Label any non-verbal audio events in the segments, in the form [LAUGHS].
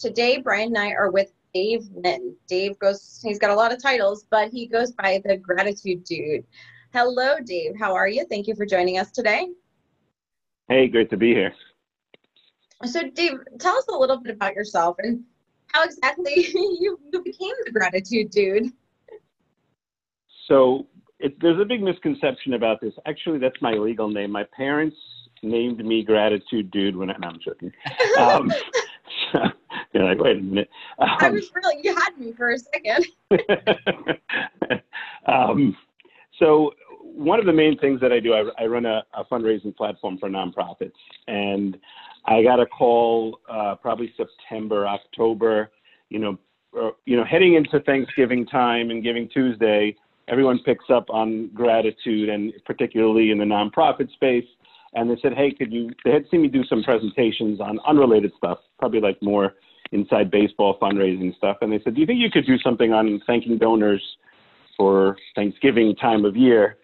today Brian and I are with Dave Linn. Dave goes, he's got a lot of titles, but he goes by the Gratitude Dude. Hello, Dave. How are you? Thank you for joining us today. Hey, great to be here. So, Dave, tell us a little bit about yourself and how exactly [LAUGHS] you, you became the Gratitude Dude. So, it, there's a big misconception about this. Actually, that's my legal name. My parents named me Gratitude Dude when I, no, I'm joking. [LAUGHS] Um, [LAUGHS] [LAUGHS] you're like, wait a minute. Um, I was really, you had me for a second. [LAUGHS] [LAUGHS] um, so one of the main things that I do, I, I run a, a, fundraising platform for nonprofits, and I got a call uh, probably September, October. You know, or, you know, heading into Thanksgiving time and Giving Tuesday, everyone picks up on gratitude, and particularly in the nonprofit space. And they said, hey, could you? They had seen me do some presentations on unrelated stuff, probably like more inside baseball fundraising stuff. And they said, do you think you could do something on thanking donors for Thanksgiving time of year?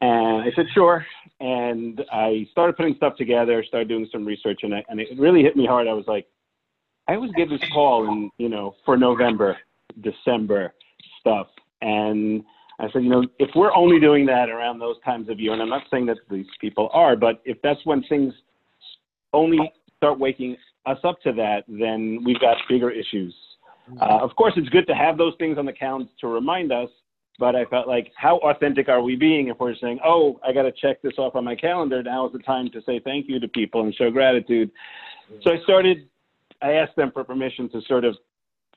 And I said, sure. And I started putting stuff together, started doing some research, and, I, and it really hit me hard. I was like, I always get this call in, you know, for November, December stuff. And I said, you know, if we're only doing that around those times of year, and I'm not saying that these people are, but if that's when things only start waking us up to that, then we've got bigger issues. Uh, of course, it's good to have those things on the calendar to remind us, but I felt like, how authentic are we being if we're saying, oh, I got to check this off on my calendar. Now is the time to say thank you to people and show gratitude. So I started, I asked them for permission to sort of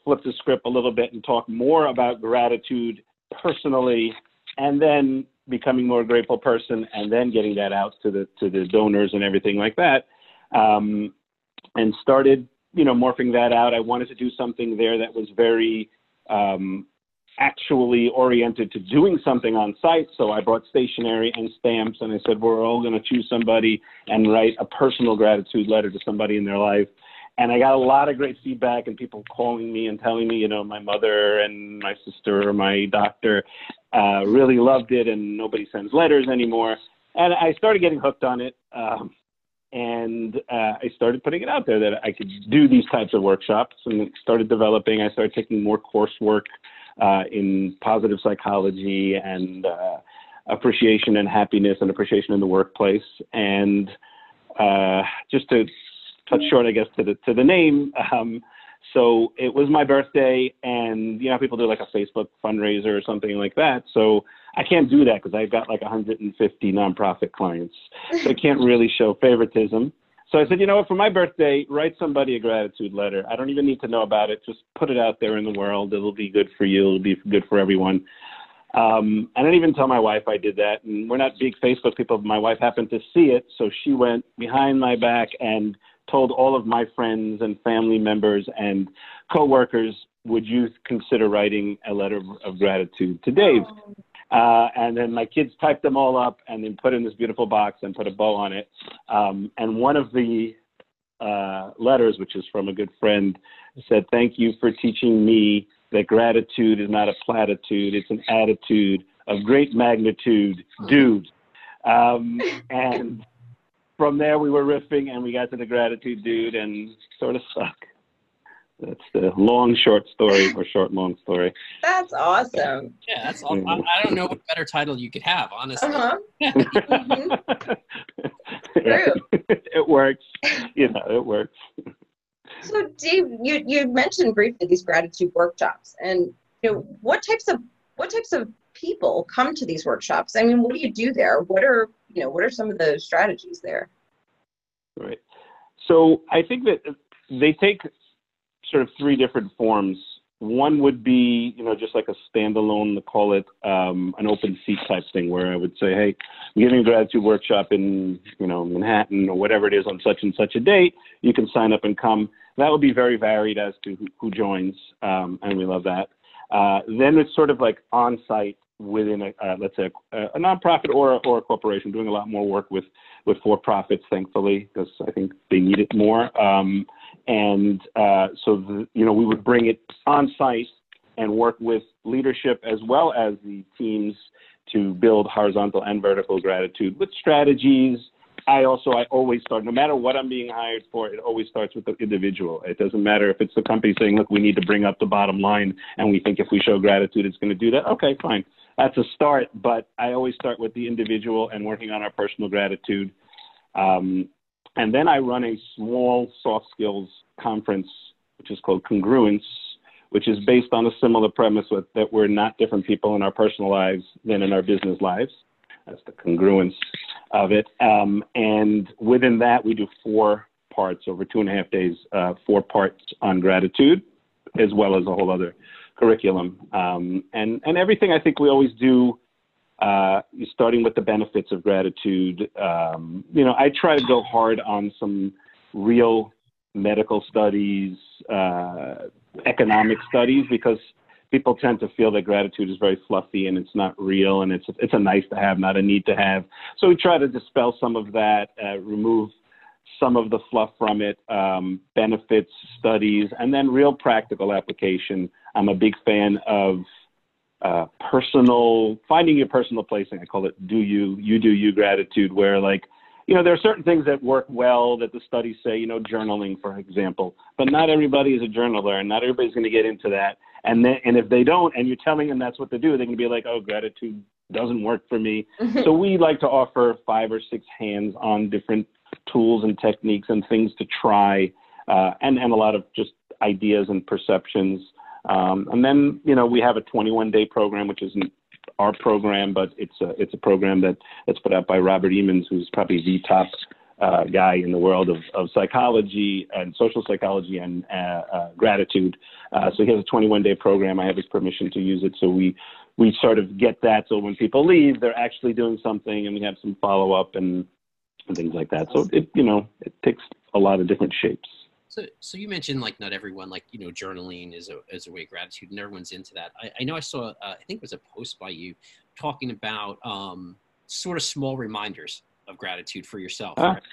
flip the script a little bit and talk more about gratitude personally and then becoming more grateful person and then getting that out to the to the donors and everything like that um, and started you know morphing that out i wanted to do something there that was very um, actually oriented to doing something on site. So I brought stationery and stamps, and I said, we're all going to choose somebody and write a personal gratitude letter to somebody in their life. And I got a lot of great feedback and people calling me and telling me, you know, my mother and my sister or my doctor uh, really loved it, and nobody sends letters anymore. And I started getting hooked on it. Um, and uh, I started putting it out there that I could do these types of workshops and started developing. I started taking more coursework uh, in positive psychology and uh, appreciation and happiness and appreciation in the workplace. And uh, just to touch short, I guess, to the to the name. Um, so it was my birthday, and you know people do like a Facebook fundraiser or something like that. So I can't do that because I've got like 150 nonprofit clients, so I can't really show favoritism. So I said, you know what, for my birthday, write somebody a gratitude letter. I don't even need to know about it. Just put it out there in the world. It'll be good for you. It'll be good for everyone. Um, I didn't even tell my wife I did that. And we're not big Facebook people. But my wife happened to see it. So she went behind my back and told all of my friends and family members and coworkers, would you consider writing a letter of gratitude to Dave? Oh. Uh, and then my kids typed them all up and then put in this beautiful box and put a bow on it. Um, and one of the uh, letters, which is from a good friend, said, Thank you for teaching me that gratitude is not a platitude, it's an attitude of great magnitude, dude. Um, [LAUGHS] and from there, we were riffing and we got to the gratitude dude and sort of stuck. That's the long short story or short long story. That's awesome. Yeah, that's all. I, I don't know what better title you could have, honestly. Uh-huh. [LAUGHS] mm-hmm. [LAUGHS] True. it works. You know, it works. So, Dave, you you mentioned briefly these gratitude workshops, and you know what types of what types of people come to these workshops? I mean, what do you do there? What are you know what are some of the strategies there? Right. So I think that they take sort of three different forms. One would be, you know, just like a standalone, call it um, an open seat type thing, where I would say, hey, I'm giving a gratitude workshop in, you know, Manhattan or whatever it is on such and such a date. You can sign up and come. That would be very varied as to who, who joins, um, and we love that. Uh, then it's sort of like on site within a, uh, let's say, a, a nonprofit or, or a corporation, doing a lot more work with, with for profits, thankfully, because I think they need it more. Um, and uh, so, the, you know, we would bring it on site and work with leadership as well as the teams to build horizontal and vertical gratitude with strategies I also I always start no matter what I'm being hired for. It always starts with the individual. It doesn't matter if it's the company saying, "Look, we need to bring up the bottom line, and we think if we show gratitude, it's going to do that." Okay, fine, that's a start. But I always start with the individual and working on our personal gratitude. Um, and then I run a small soft skills conference, which is called Congruence, which is based on a similar premise with, that we're not different people in our personal lives than in our business lives. That's the congruence of it. Um, and within that, we do four parts over two and a half days, uh, four parts on gratitude, as well as a whole other curriculum. Um, and, and everything I think we always do, uh, starting with the benefits of gratitude. Um, you know, I try to go hard on some real medical studies, uh, economic studies, because people tend to feel that gratitude is very fluffy and it's not real and it's it's a nice to have, not a need to have. So we try to dispel some of that, uh, remove some of the fluff from it, um, benefits studies, and then real practical application. I'm a big fan of uh, personal finding your personal placing. I call it do you you do you gratitude, where like you know, there are certain things that work well that the studies say, you know, journaling, for example, but not everybody is a journaler and not everybody's going to get into that. And then, and if they don't, and you're telling them that's what to do, they can be like, oh, gratitude doesn't work for me. so we like to offer five or six hands on different tools and techniques and things to try, uh, and, and a lot of just ideas and perceptions. Um, and then, you know, we have a 21 day program, which isn't our program, but it's a, it's a program that, that's put out by Robert Emmons, who's probably the top uh, guy in the world of, of psychology and social psychology and uh, uh, gratitude. Uh, so he has a 21 day program. I have his permission to use it. So we, we sort of get that. So when people leave, they're actually doing something and we have some follow up and, and things like that. So it, you know, it takes a lot of different shapes. So, so you mentioned like not everyone like you know journaling is a is a way of gratitude, and everyone's into that. I, I know I saw uh, I think it was a post by you talking about um, sort of small reminders of gratitude for yourself, ah. right?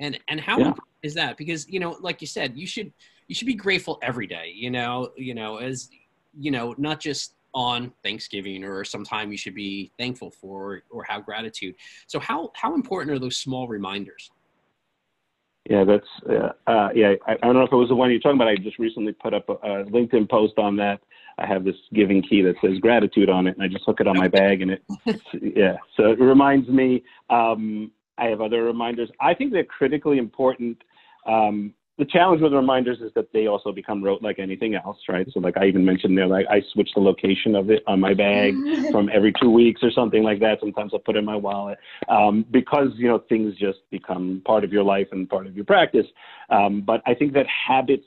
and and how yeah. is that? Because you know, like you said, you should you should be grateful every day. You know, you know as you know, not just on Thanksgiving or sometime you should be thankful for or have gratitude. So how how important are those small reminders? Yeah, that's uh, uh, yeah. I, I, don't know if it was the one you're talking about. I just recently put up a, a, LinkedIn post on that. I have this giving key that says gratitude on it, and I just hook it on my bag, and it [LAUGHS] yeah. So it reminds me. Um, I have other reminders. I think they're critically important. Um, the challenge with reminders is that they also become rote like anything else, right? So like I even mentioned there, like I switch the location of it on my bag [LAUGHS] from every two weeks or something like that. Sometimes I'll put it in my wallet um, because you know things just become part of your life and part of your practice. Um, but I think that habits,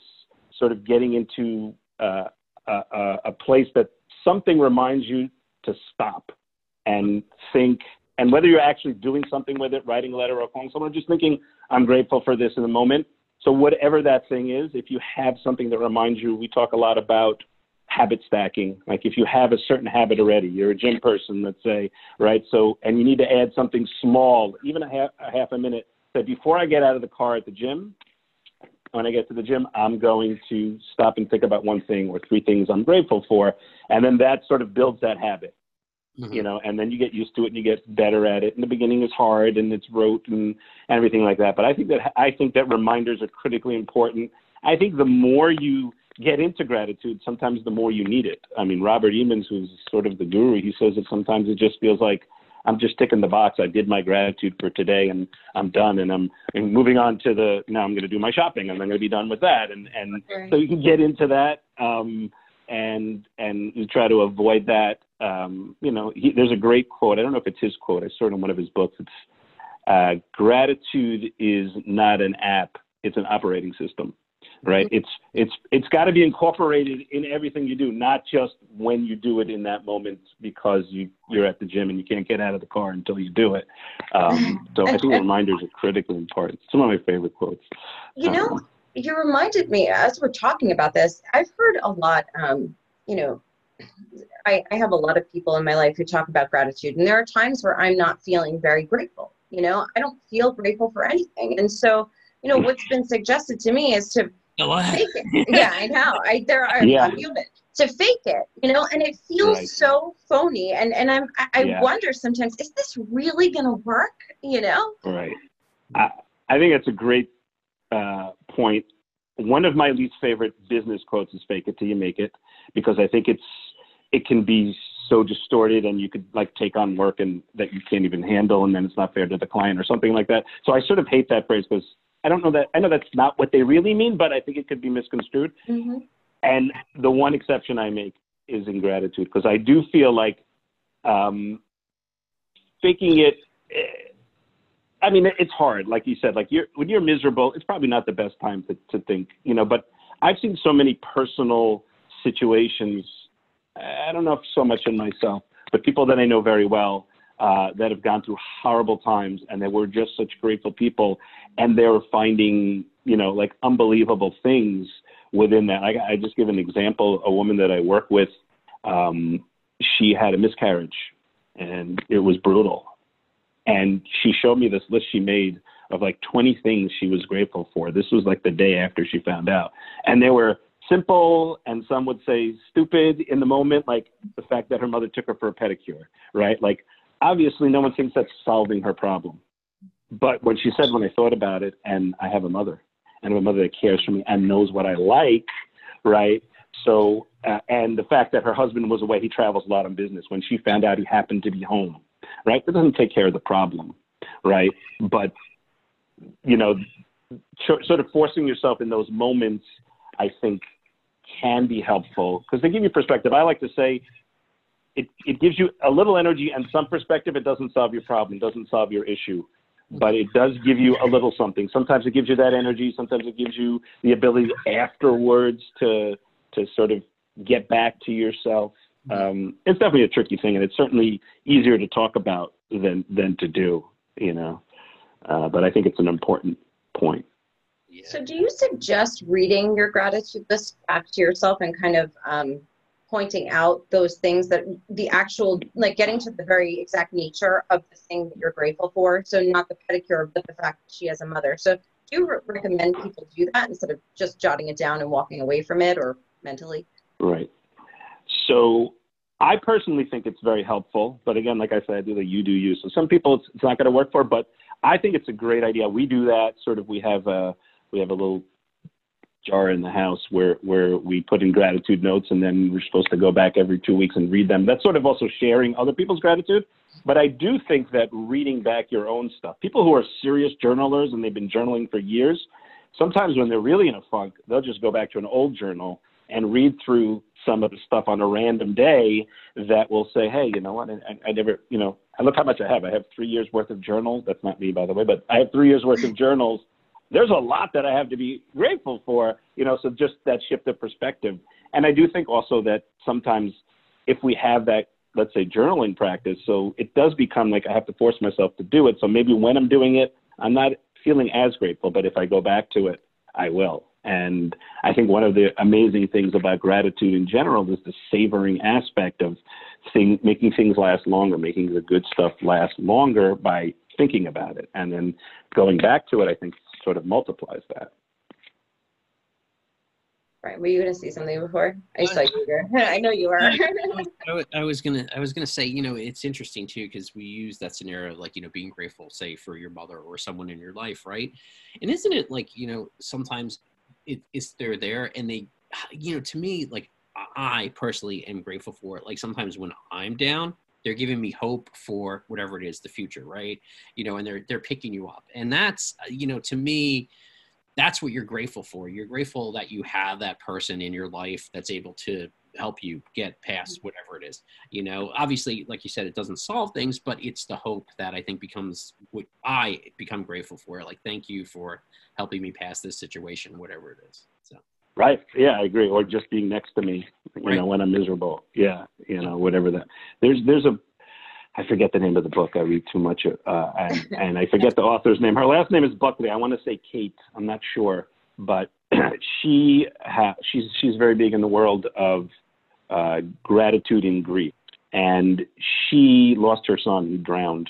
sort of getting into uh, a, a place that something reminds you to stop and think and whether you're actually doing something with it, writing a letter or calling someone, just thinking, I'm grateful for this in the moment, so whatever that thing is, if you have something that reminds you, we talk a lot about habit stacking. Like if you have a certain habit already, you're a gym person, let's say, right? So, and you need to add something small, even a half a, half a minute. That before I get out of the car at the gym, when I get to the gym, I'm going to stop and think about one thing or three things I'm grateful for, and then that sort of builds that habit mm-hmm. you know, and then you get used to it and you get better at it. and the beginning, is hard and it's rote and, and everything like that. But I think that I think that reminders are critically important. I think the more you get into gratitude, sometimes the more you need it. I mean, Robert Emmons, who's sort of the guru, he says that sometimes it just feels like I'm just ticking the box. I did my gratitude for today, and I'm done. And I'm, I'm moving on to the now. I'm going to do my shopping, and I'm going to be done with that. And and okay. so you can get into that, um, and and you try to avoid that um, you know, he, there's a great quote. I don't know if it's his quote. I saw it in one of his books. It's uh, gratitude is not an app; it's an operating system, right? Mm-hmm. It's it's it's got to be incorporated in everything you do, not just when you do it in that moment because you you're at the gym and you can't get out of the car until you do it. Um, [LAUGHS] so I think reminders are critically important. It's one of my favorite quotes. You know, um, you reminded me as we're talking about this. I've heard a lot. Um, you know, I, I have a lot of people in my life who talk about gratitude, and there are times where I'm not feeling very grateful. You know, I don't feel grateful for anything, and so you know what's been suggested to me is to fake it. yeah, I know. I there are yeah. I'm human to fake it, you know, and it feels right. so phony. And and I'm I, I yeah. wonder sometimes is this really gonna work? You know? Right. I, I think that's a great uh, point. One of my least favorite business quotes is "fake it till you make it," because I think it's it can be so distorted and you could like take on work and that you can't even handle and then it's not fair to the client or something like that. So I sort of hate that phrase because I don't know that I know that's not what they really mean, but I think it could be misconstrued. Mm-hmm. And the one exception I make is ingratitude because I do feel like um, faking it. Eh, I mean, it's hard, like you said. Like you're when you're miserable, it's probably not the best time to, to think, you know. But I've seen so many personal situations I don't know if so much in myself, but people that I know very well uh, that have gone through horrible times and they were just such grateful people and they were finding, you know, like unbelievable things within that. I, I just give an example. A woman that I work with, um, she had a miscarriage and it was brutal. And she showed me this list she made of like 20 things she was grateful for. This was like the day after she found out. And there were simple and some would say stupid in the moment, like the fact that her mother took her for a pedicure, right? Like, obviously, no one thinks that's solving her problem. But when she said, when I thought about it, and I have a mother, and I have a mother that cares for me and knows what I like, right? So, uh, and the fact that her husband was away, he travels a lot on business. When she found out he happened to be home, right? That doesn't take care of the problem, right? But, you know, sort of forcing yourself in those moments, I think can be helpful because they give you perspective. I like to say it, it gives you a little energy and some perspective. It doesn't solve your problem, doesn't solve your issue, but it does give you a little something. Sometimes it gives you that energy. Sometimes it gives you the ability afterwards to to sort of get back to yourself. Um, it's definitely a tricky thing, and it's certainly easier to talk about than than to do. You know, uh, but I think it's an important point. So, do you suggest reading your gratitude list back to yourself and kind of um, pointing out those things that the actual, like getting to the very exact nature of the thing that you're grateful for? So, not the pedicure, but the fact that she has a mother. So, do you re- recommend people do that instead of just jotting it down and walking away from it or mentally? Right. So, I personally think it's very helpful, but again, like I said, I do the you do you. So some people it's, it's not going to work for, but I think it's a great idea. We do that. Sort of, we have a we have a little jar in the house where where we put in gratitude notes and then we're supposed to go back every two weeks and read them. That's sort of also sharing other people's gratitude. But i do think that reading back your own stuff people who are serious journalers and they've been journaling for years sometimes when they're really in a funk they'll just go back to an old journal and read through some of the stuff on a random day that will say hey you know what? I, I never you know I look how much i have. I have three years worth of journals. That's not me by the way but i have three years worth of journals there's a lot that I have to be grateful for, you know, so just that shift of perspective. And I do think also that sometimes if we have that, let's say, journaling practice, so it does become like I have to force myself to do it. So maybe when I'm doing it, I'm not feeling as grateful, but if I go back to it, I will. And I think one of the amazing things about gratitude in general is the savoring aspect of thing, making things last longer, making the good stuff last longer by thinking about it. And then going back to it, I think sort of multiplies that. Right. Were you going to say something before? I saw you. [LAUGHS] I know you are. [LAUGHS] I was gonna. I was gonna say. You know, it's interesting too because we use that scenario like you know being grateful, say for your mother or someone in your life, right? And isn't it like you know sometimes it, it's they're there and they, you know, to me like I personally am grateful for it. Like sometimes when I'm down, they're giving me hope for whatever it is the future right you know and they're they're picking you up and that's you know to me that's what you're grateful for you're grateful that you have that person in your life that's able to help you get past mm-hmm. whatever it is you know obviously like you said it doesn't solve things but it's the hope that i think becomes what i become grateful for like thank you for helping me pass this situation whatever it is so Right. Yeah, I agree. Or just being next to me, you right. know, when I'm miserable. Yeah, you know, whatever that. There's there's a I forget the name of the book. I read too much, uh, and, [LAUGHS] and I forget the author's name. Her last name is Buckley. I want to say Kate. I'm not sure, but [CLEARS THROAT] she ha- she's she's very big in the world of uh, gratitude and grief. And she lost her son. He drowned.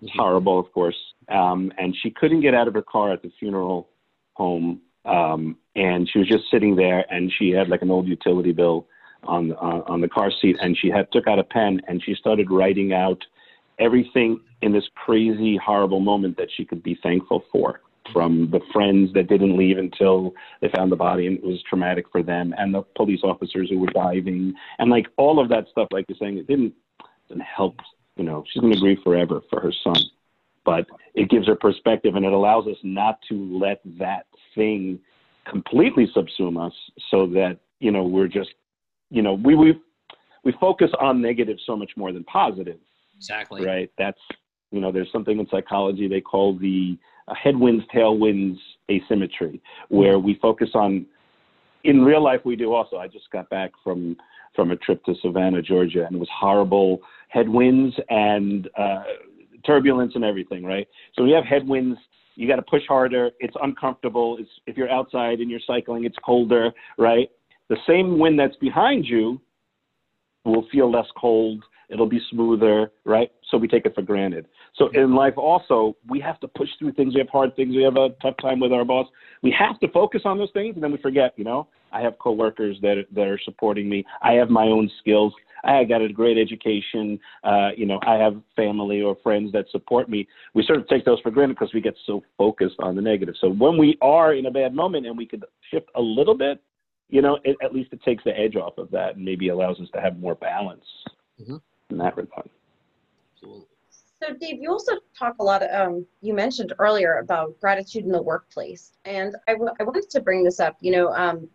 It was horrible, of course. Um, and she couldn't get out of her car at the funeral home um, and she was just sitting there, and she had like an old utility bill on uh, on the car seat, and she had took out a pen and she started writing out everything in this crazy, horrible moment that she could be thankful for from the friends that didn't leave until they found the body and it was traumatic for them and the police officers who were diving and like all of that stuff like you're saying it didn't didn't help you know. She's going to grieve forever for her son but it gives her perspective and it allows us not to let that thing completely subsume us so that you know we're just you know we we we focus on negative so much more than positive exactly. Right? That's you know there's something in psychology they call the uh, headwinds tailwinds asymmetry where we focus on in real life we do also. I just got back from from a trip to savannah georgia and it was horrible headwinds and uh, turbulence and everything right? So we have headwinds you got to push harder. It's uncomfortable. It's if you're outside and you're cycling it's colder right the same wind that's behind you will feel less cold it'll be smoother, right? So we take it for granted. So in life also, we have to push through things. We have hard things. We have a tough time with our boss. We have to focus on those things, and then we forget. You know, I have coworkers that that are supporting me. I have my own skills. I got a great education. Uh, you know, I have family or friends that support me. We sort of take those for granted because we get so focused on the negative. So when we are in a bad moment and we could shift a little bit, you know, it, at least it takes the edge off of that and maybe allows us to have more balance. Mm-hmm in that regard. Absolutely. So, Dave, you also talk a lot. um, you mentioned earlier about gratitude in the workplace, and I, w- I wanted to bring this up. You know, um,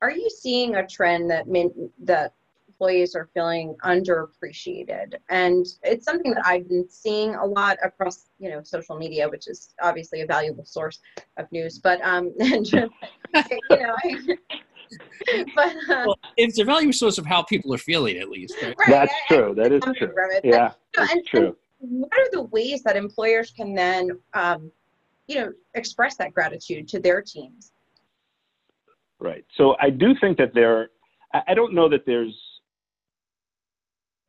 are you seeing a trend that min- that employees are feeling underappreciated? And it's something that I've been seeing a lot across, you know, social media, which is obviously a valuable source of news. But um, [LAUGHS] and just, you know, I, [LAUGHS] but uh, well, it's a value source of how people are feeling, at least. Right? Right. That's true. That is true. Yeah, but, and, true. And what are the ways that employers can then, um, you know, express that gratitude to their teams? Right. So I do think that there. I don't know that there's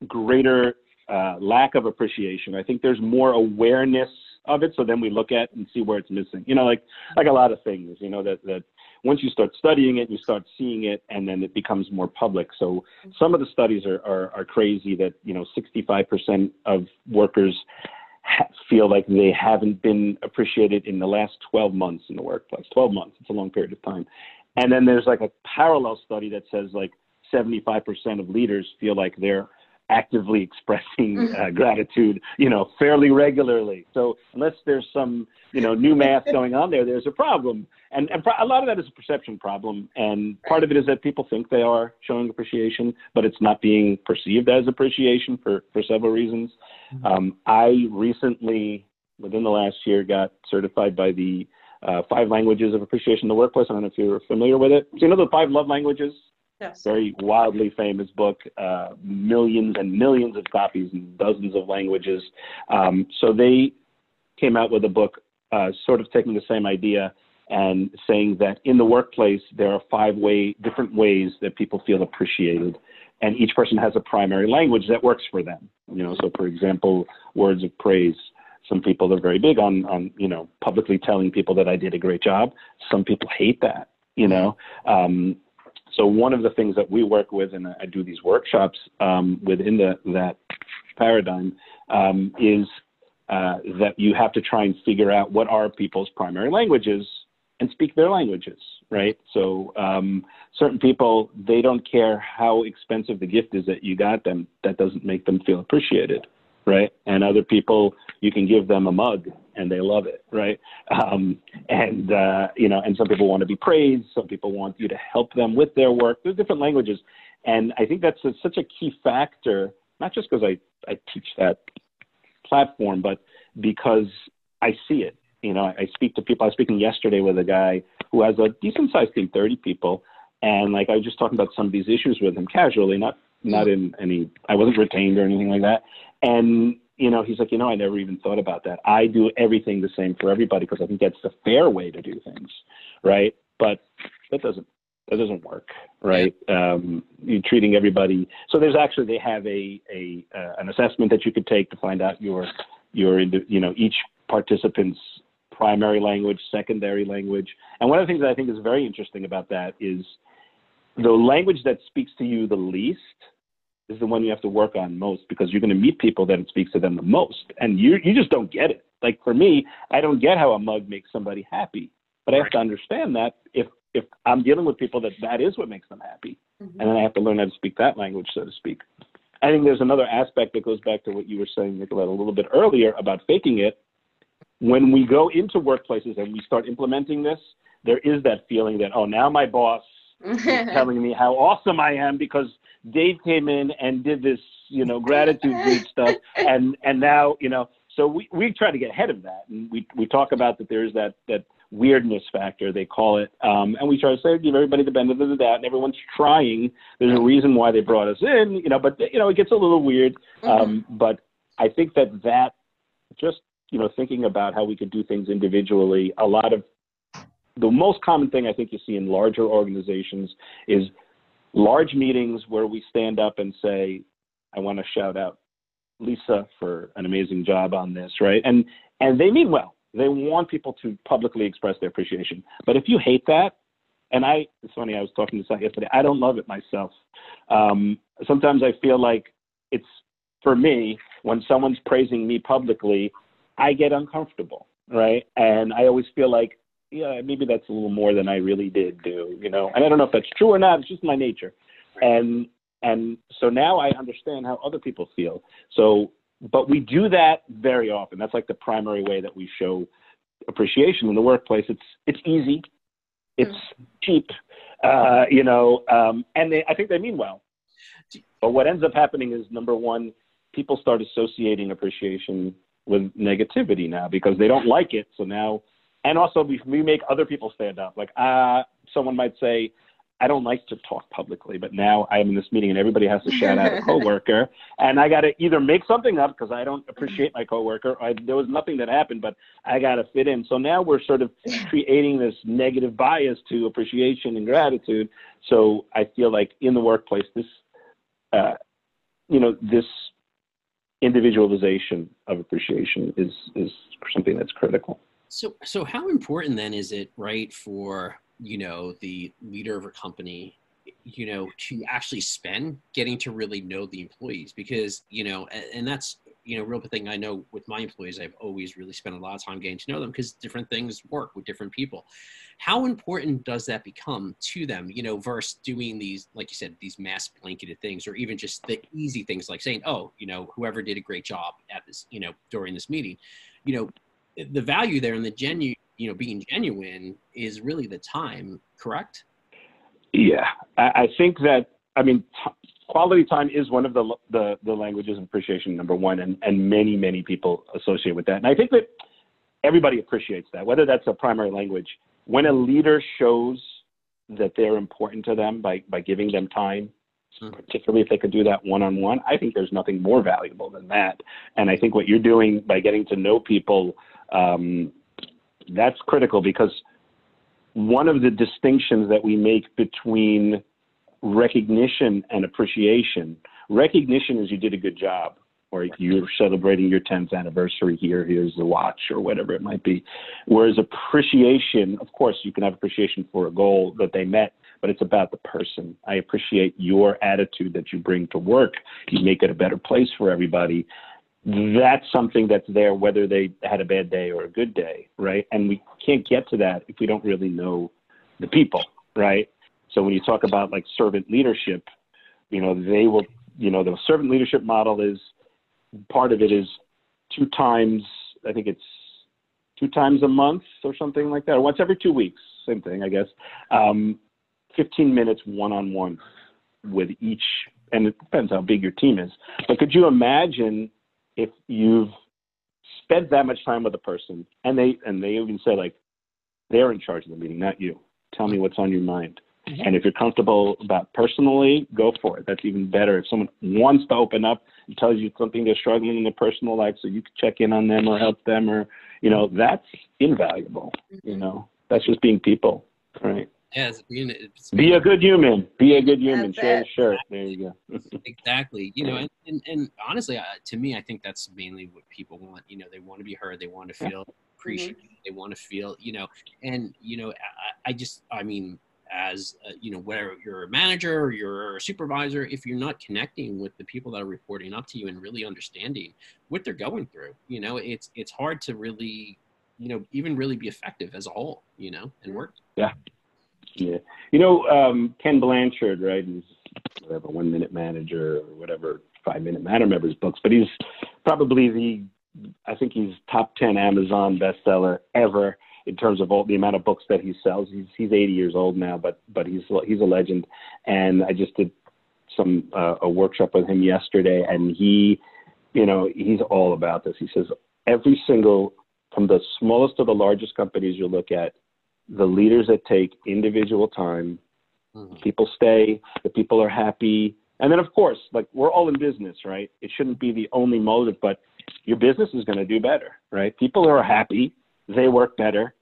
greater uh, lack of appreciation. I think there's more awareness of it. So then we look at and see where it's missing. You know, like like a lot of things. You know that that once you start studying it, you start seeing it, and then it becomes more public. So mm-hmm. some of the studies are, are, are crazy that, you know, 65% of workers ha- feel like they haven't been appreciated in the last 12 months in the workplace. 12 months, it's a long period of time. And then there's like a parallel study that says like 75% of leaders feel like they're actively expressing mm-hmm. uh, gratitude, you know, fairly regularly. So unless there's some, you know, new math [LAUGHS] going on there, there's a problem. And, and a lot of that is a perception problem. And part of it is that people think they are showing appreciation, but it's not being perceived as appreciation for, for several reasons. Mm-hmm. Um, I recently, within the last year, got certified by the uh, Five Languages of Appreciation in the Workplace. I don't know if you're familiar with it. So you know the five love languages? Yes. Very wildly famous book, uh, millions and millions of copies in dozens of languages. Um, so they came out with a book, uh, sort of taking the same idea and saying that in the workplace there are five way different ways that people feel appreciated, and each person has a primary language that works for them. You know, so for example, words of praise. Some people are very big on on you know publicly telling people that I did a great job. Some people hate that. You know. Um, so one of the things that we work with, and I do these workshops um, within the, that paradigm, um, is uh, that you have to try and figure out what are people's primary languages and speak their languages, right? So um, certain people, they don't care how expensive the gift is that you got them. That doesn't make them feel appreciated, right? And other people, you can give them a mug and they love it, right? Um, and uh, you know, and some people want to be praised. Some people want you to help them with their work. There's different languages, and I think that's a, such a key factor. Not just because I I teach that platform, but because I see it. You know, I, I speak to people. I was speaking yesterday with a guy who has a decent sized team, 30 people, and like I was just talking about some of these issues with him casually, not not in any. I wasn't retained or anything like that, and you know, he's like, you know, I never even thought about that. I do everything the same for everybody because I think that's the fair way to do things, right? But that doesn't that doesn't work, right? Um, you're treating everybody. So there's actually they have a a uh, an assessment that you could take to find out your your you know each participant's primary language, secondary language, and one of the things that I think is very interesting about that is the language that speaks to you the least is the one you have to work on most because you're going to meet people that it speaks to them the most, and you you just don't get it. Like for me, I don't get how a mug makes somebody happy, but I have to understand that if if I'm dealing with people that that is what makes them happy, mm-hmm. and then I have to learn how to speak that language, so to speak. I think there's another aspect that goes back to what you were saying, Nicolette, a little bit earlier about faking it. When we go into workplaces and we start implementing this, there is that feeling that, oh, now my boss is [LAUGHS] telling me how awesome I am because Dave came in and did this, you know, gratitude greet stuff, and and now, you know, so we we try to get ahead of that, and we we talk about that there's that that weirdness factor they call it, um, and we try to say give everybody the benefit of the doubt, and everyone's trying. There's a reason why they brought us in, you know, but you know it gets a little weird, mm-hmm. um, but I think that that just you know thinking about how we could do things individually, a lot of the most common thing I think you see in larger organizations is large meetings where we stand up and say, I want to shout out Lisa for an amazing job on this, right? And and they mean well. They want people to publicly express their appreciation. But if you hate that, and I, it's funny, I was talking to someone yesterday. I don't love it myself. Um, sometimes I feel like it's for me when someone's praising me publicly, I get uncomfortable, right? And I always feel like yeah, maybe that's a little more than I really did do, you know. And I don't know if that's true or not. It's just my nature. And and so now I understand how other people feel. So, but we do that very often. That's like the primary way that we show appreciation in the workplace. It's it's easy, it's mm-hmm. cheap, uh, you know, um, and they, I think they mean well. But what ends up happening is number one, people start associating appreciation with negativity now because they don't like it. So now and also we, we make other people stand up. Like uh, someone might say, I don't like to talk publicly, but now I'm in this meeting and everybody has to shout out a [LAUGHS] coworker, and I got to either make something up because I don't appreciate my coworker. I, there was nothing that happened, but I got to fit in. So now we're sort of creating this negative bias to appreciation and gratitude. So I feel like in the workplace, this, uh, you know, this individualization of appreciation is is something that's critical. So, so how important then is it, right, for you know the leader of a company, you know, to actually spend getting to really know the employees because you know, and, and that's you know, real thing I know with my employees, I've always really spent a lot of time getting to know them because different things work with different people. How important does that become to them, you know, versus doing these, like you said, these mass blanketed things, or even just the easy things like saying, oh, you know, whoever did a great job at this, you know, during this meeting, you know, the value there and the genuine, you know, being genuine is really the time, correct? Yeah, I, I think that I mean, t- quality time is one of the, the the languages of appreciation number one, and and many many people associate with that, and I think that everybody appreciates that, whether that's a primary language. When a leader shows that they're important to them by by giving them time Mm-hmm. particularly if they could do that one on one. I think there's nothing more valuable than that. And I think what you're doing by getting to know people, um, that's critical because one of the distinctions that we make between recognition and appreciation recognition is you did a good job or you're celebrating your 10th anniversary here, here's the watch, or whatever it might be. Whereas appreciation, of course, you can have appreciation for a goal that they met, but it's about the person. I appreciate your attitude that you bring to work. You make it a better place for everybody. That's something that's there whether they had a bad day or a good day, right? And we can't get to that if we don't really know the people, right? So when you talk about like servant leadership, you know, they will, you know, the servant leadership model is part of it is two times, I think it's two times a month or something like that, or once every two weeks, same thing, I guess. Um, 15 minutes one on one with each, and it depends how big your team is. But could you imagine if you've spent that much time with a person and they and they even say like they're in charge of the meeting, not you. Tell me what's on your mind. Mm-hmm. And if you're comfortable about personally, go for it. That's even better. If someone wants to open up and tells you something they're struggling in their personal life, so you can check in on them or help them, or you know, that's invaluable. Mm-hmm. You know, that's just being people, right? Yeah, being, it's be a good human. Be a good human. Share the shirt. There you go. [LAUGHS] exactly. You know, and, and, and honestly, uh, to me, I think that's mainly what people want. You know, they want to be heard. They want to feel appreciated. Mm-hmm. They want to feel, you know, and you know, I, I just, I mean, as uh, you know whether you're a manager or you're a supervisor if you're not connecting with the people that are reporting up to you and really understanding what they're going through you know it's it's hard to really you know even really be effective as a whole you know and work yeah yeah you know um, ken blanchard right he's whatever one minute manager or whatever five minute man remembers books but he's probably the i think he's top 10 amazon bestseller ever in terms of all the amount of books that he sells. He's he's 80 years old now, but but he's he's a legend. And I just did some uh, a workshop with him yesterday, and he, you know, he's all about this. He says every single from the smallest to the largest companies you look at, the leaders that take individual time, mm-hmm. people stay, the people are happy. And then, of course, like we're all in business, right? It shouldn't be the only motive, but your business is going to do better, right? People are happy, they work better,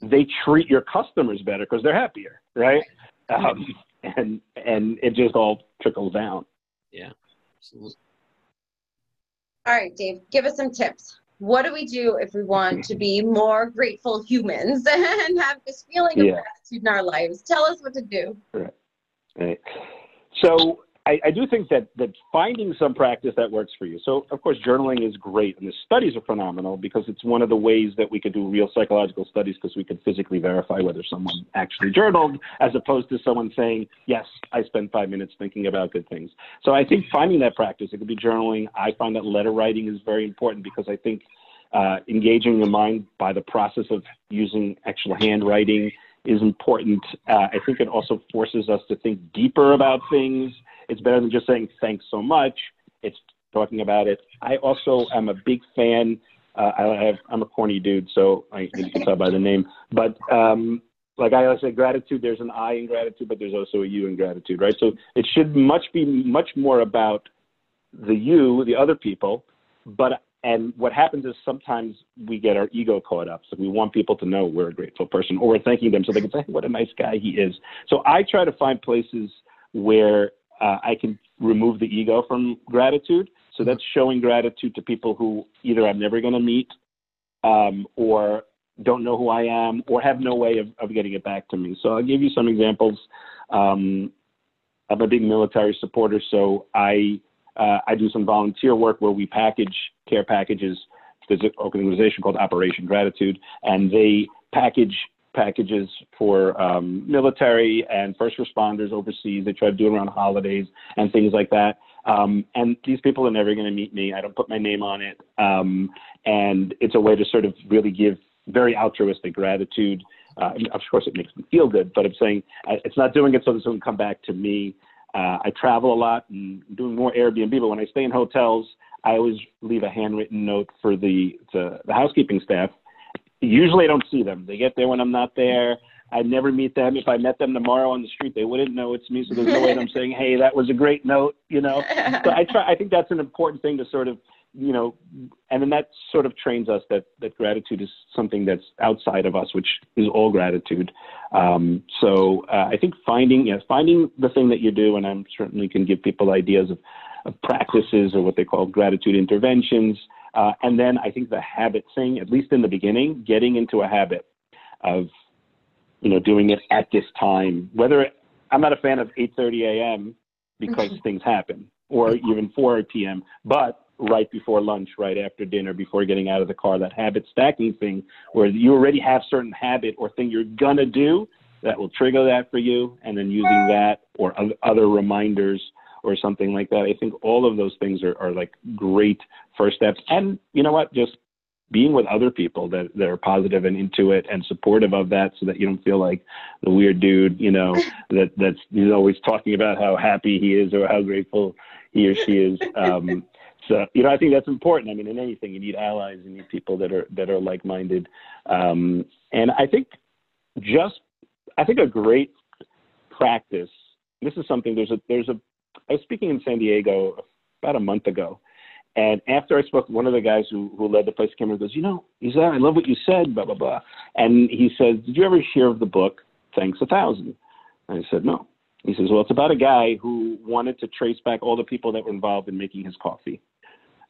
they treat your customers better because they're happier, right? Um, and and it just all trickles down. Yeah, absolutely. All right, Dave, give us some tips. What do we do if we want to be more grateful humans [LAUGHS] and have this feeling of yeah. gratitude in our lives? Tell us what to do. Right. Right. So I, I, do think that that finding some practice that works for you. So of course journaling is great, and the studies are phenomenal because it's one of the ways that we could do real psychological studies because we could physically verify whether someone actually journaled, as opposed to someone saying, "Yes, I spent five minutes thinking about good things." So I think finding that practice, it could be journaling. I find that letter writing is very important because I think uh, engaging the mind by the process of using actual handwriting is important. Uh, I think it also forces us to think deeper about things it's better than just saying thanks so much. It's talking about it. I also am a big fan. Uh, I have, I'm a corny dude, so I, you can tell by the name. But um, like I always gratitude. There's an I in gratitude, but there's also a you in gratitude, right? So it should much be much more about the you, the other people. But and what happens is sometimes we get our ego caught up. So we want people to know we're a grateful person, or we're thanking them so they can say, "What a nice guy he is." So I try to find places where uh, I can remove the ego from gratitude. So that's showing gratitude to people who either I'm never going to meet um, or don't know who I am or have no way of, of getting it back to me. So I'll give you some examples. Um, I'm a big military supporter, so I uh, I do some volunteer work where we package care packages. There's an organization called Operation Gratitude, and they package packages for um, military and first responders overseas. They try to do it around holidays and things like that. Um, and these people are never going to meet me. I don't put my name on it. Um, and it's a way to sort of really give very altruistic gratitude. Uh, of course, it makes me feel good, but I'm saying uh, it's not doing it so this will come back to me. Uh, I travel a lot and doing more Airbnb, but when I stay in hotels, I always leave a handwritten note for the, the, the housekeeping staff usually I don't see them. They get there when I'm not there. I never meet them. If I met them tomorrow on the street, they wouldn't know it's me. So there's no way I'm saying, "Hey, that was a great note," you know. So I try. I think that's an important thing to sort of, you know, and then that sort of trains us that that gratitude is something that's outside of us, which is all gratitude. Um, so uh, I think finding, yeah, finding the thing that you do, and I'm certainly can give people ideas of, of practices or what they call gratitude interventions. Uh, and then I think the habit thing, at least in the beginning, getting into a habit of, you know, doing it at this time. Whether it, I'm not a fan of 8:30 a.m. because [LAUGHS] things happen, or even 4 p.m. But right before lunch, right after dinner, before getting out of the car, that habit stacking thing, where you already have certain habit or thing you're gonna do that will trigger that for you, and then using that or other reminders or something like that. I think all of those things are, are like great first steps. And you know what? Just being with other people that, that are positive and into it and supportive of that so that you don't feel like the weird dude, you know, [LAUGHS] that that's he's always talking about how happy he is or how grateful he or she is. Um, so you know, I think that's important. I mean, in anything, you need allies, you need people that are that are like-minded, um, and I think just I think a great practice. This is something. There's a there's a I was speaking in San Diego about a month ago, and after I spoke, one of the guys who, who led the place came and goes, you know, he said, I love what you said, blah blah blah, and he says, did you ever hear of the book Thanks a Thousand? And I said, no. He says, well, it's about a guy who wanted to trace back all the people that were involved in making his coffee,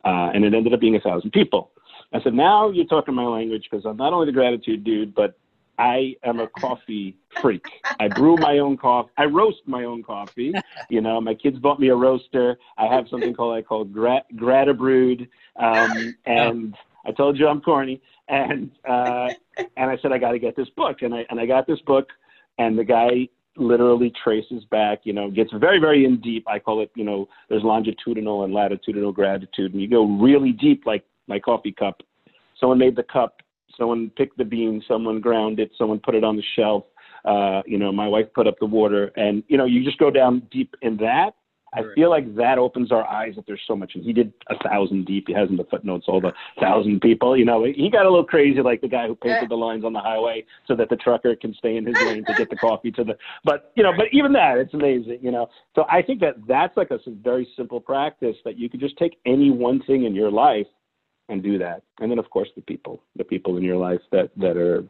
uh, and it ended up being a thousand people. I said, now you're talking my language because I'm not only the gratitude dude, but I am a coffee freak. I brew my own coffee. I roast my own coffee. You know, my kids bought me a roaster. I have something called I call Grat- Gratabrewed. Um, and I told you I'm corny. And uh, and I said I got to get this book. And I and I got this book. And the guy literally traces back. You know, gets very very in deep. I call it. You know, there's longitudinal and latitudinal gratitude, and you go really deep, like my coffee cup. Someone made the cup Someone picked the bean, someone ground it, someone put it on the shelf. Uh, you know, my wife put up the water, and you know, you just go down deep in that. I feel like that opens our eyes that there's so much. And he did a thousand deep. He has in the footnotes all the thousand people. You know, he got a little crazy, like the guy who painted the lines on the highway so that the trucker can stay in his lane to get the coffee to the. But you know, but even that, it's amazing. You know, so I think that that's like a very simple practice that you could just take any one thing in your life and do that. And then, of course, the people, the people in your life that, that are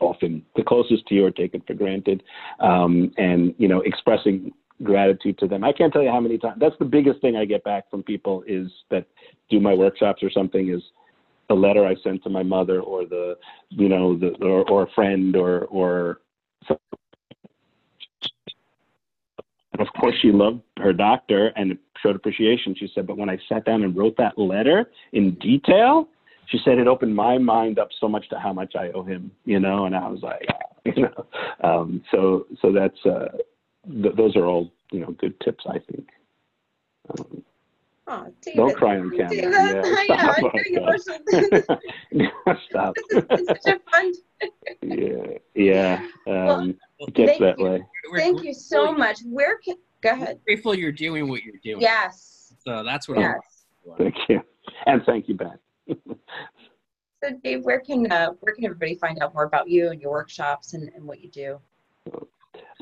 often the closest to you are taken for granted. Um, and, you know, expressing gratitude to them. I can't tell you how many times, that's the biggest thing I get back from people is that do my workshops or something is the letter I sent to my mother or the, you know, the, or, or a friend or, or of course, she loved her doctor and showed appreciation. She said, but when I sat down and wrote that letter in detail, she said it opened my mind up so much to how much I owe him, you know. And I was like, [LAUGHS] you know, um, so so that's uh, th- those are all you know good tips, I think. Um, Oh, David. don't cry on camera. David, Yeah, I stop. know, you're Oh, God. stop. This is [LAUGHS] such a fun. [LAUGHS] yeah, yeah. Um, Well, it gets that you. way. Thank we're you so much. Where can go ahead? Grateful you're doing what you're doing. Yes. So that's what Yes. I'm. Thank you, and thank you, Ben. So Dave, where can uh, where can everybody find out more about you and your workshops and, and what you do?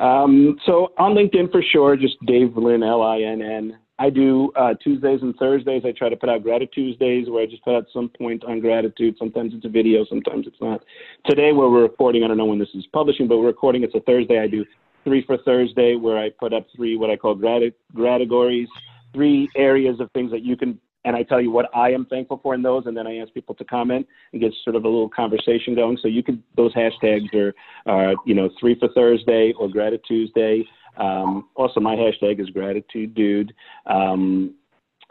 Um, so on LinkedIn for sure, just Dave Linn, L-I-N-N. I do uh, Tuesdays and Thursdays. I try to put out Gratitude Tuesdays where I just put out some point on gratitude. Sometimes it's a video, sometimes it's not. Today where we're recording, I don't know when this is publishing, but we're recording. It's a Thursday. I do three for Thursday where I put up three what I call grati- categories, three areas of things that you can, and I tell you what I am thankful for in those, and then I ask people to comment and get sort of a little conversation going. So you could those hashtags are, uh, you know, three for Thursday or Gratitude Tuesday. Um, also, my hashtag is gratitude, dude. Um,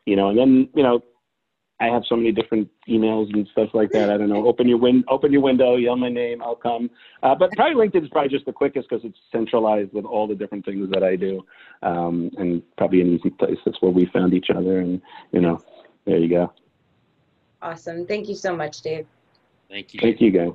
you know, and then you know, I have so many different emails and stuff like that. I don't know. Open your win, open your window, yell my name, I'll come. Uh, but probably LinkedIn is probably just the quickest because it's centralized with all the different things that I do, um, and probably an easy place. That's where we found each other, and you know, there you go. Awesome. Thank you so much, Dave. Thank you. Thank you, guys.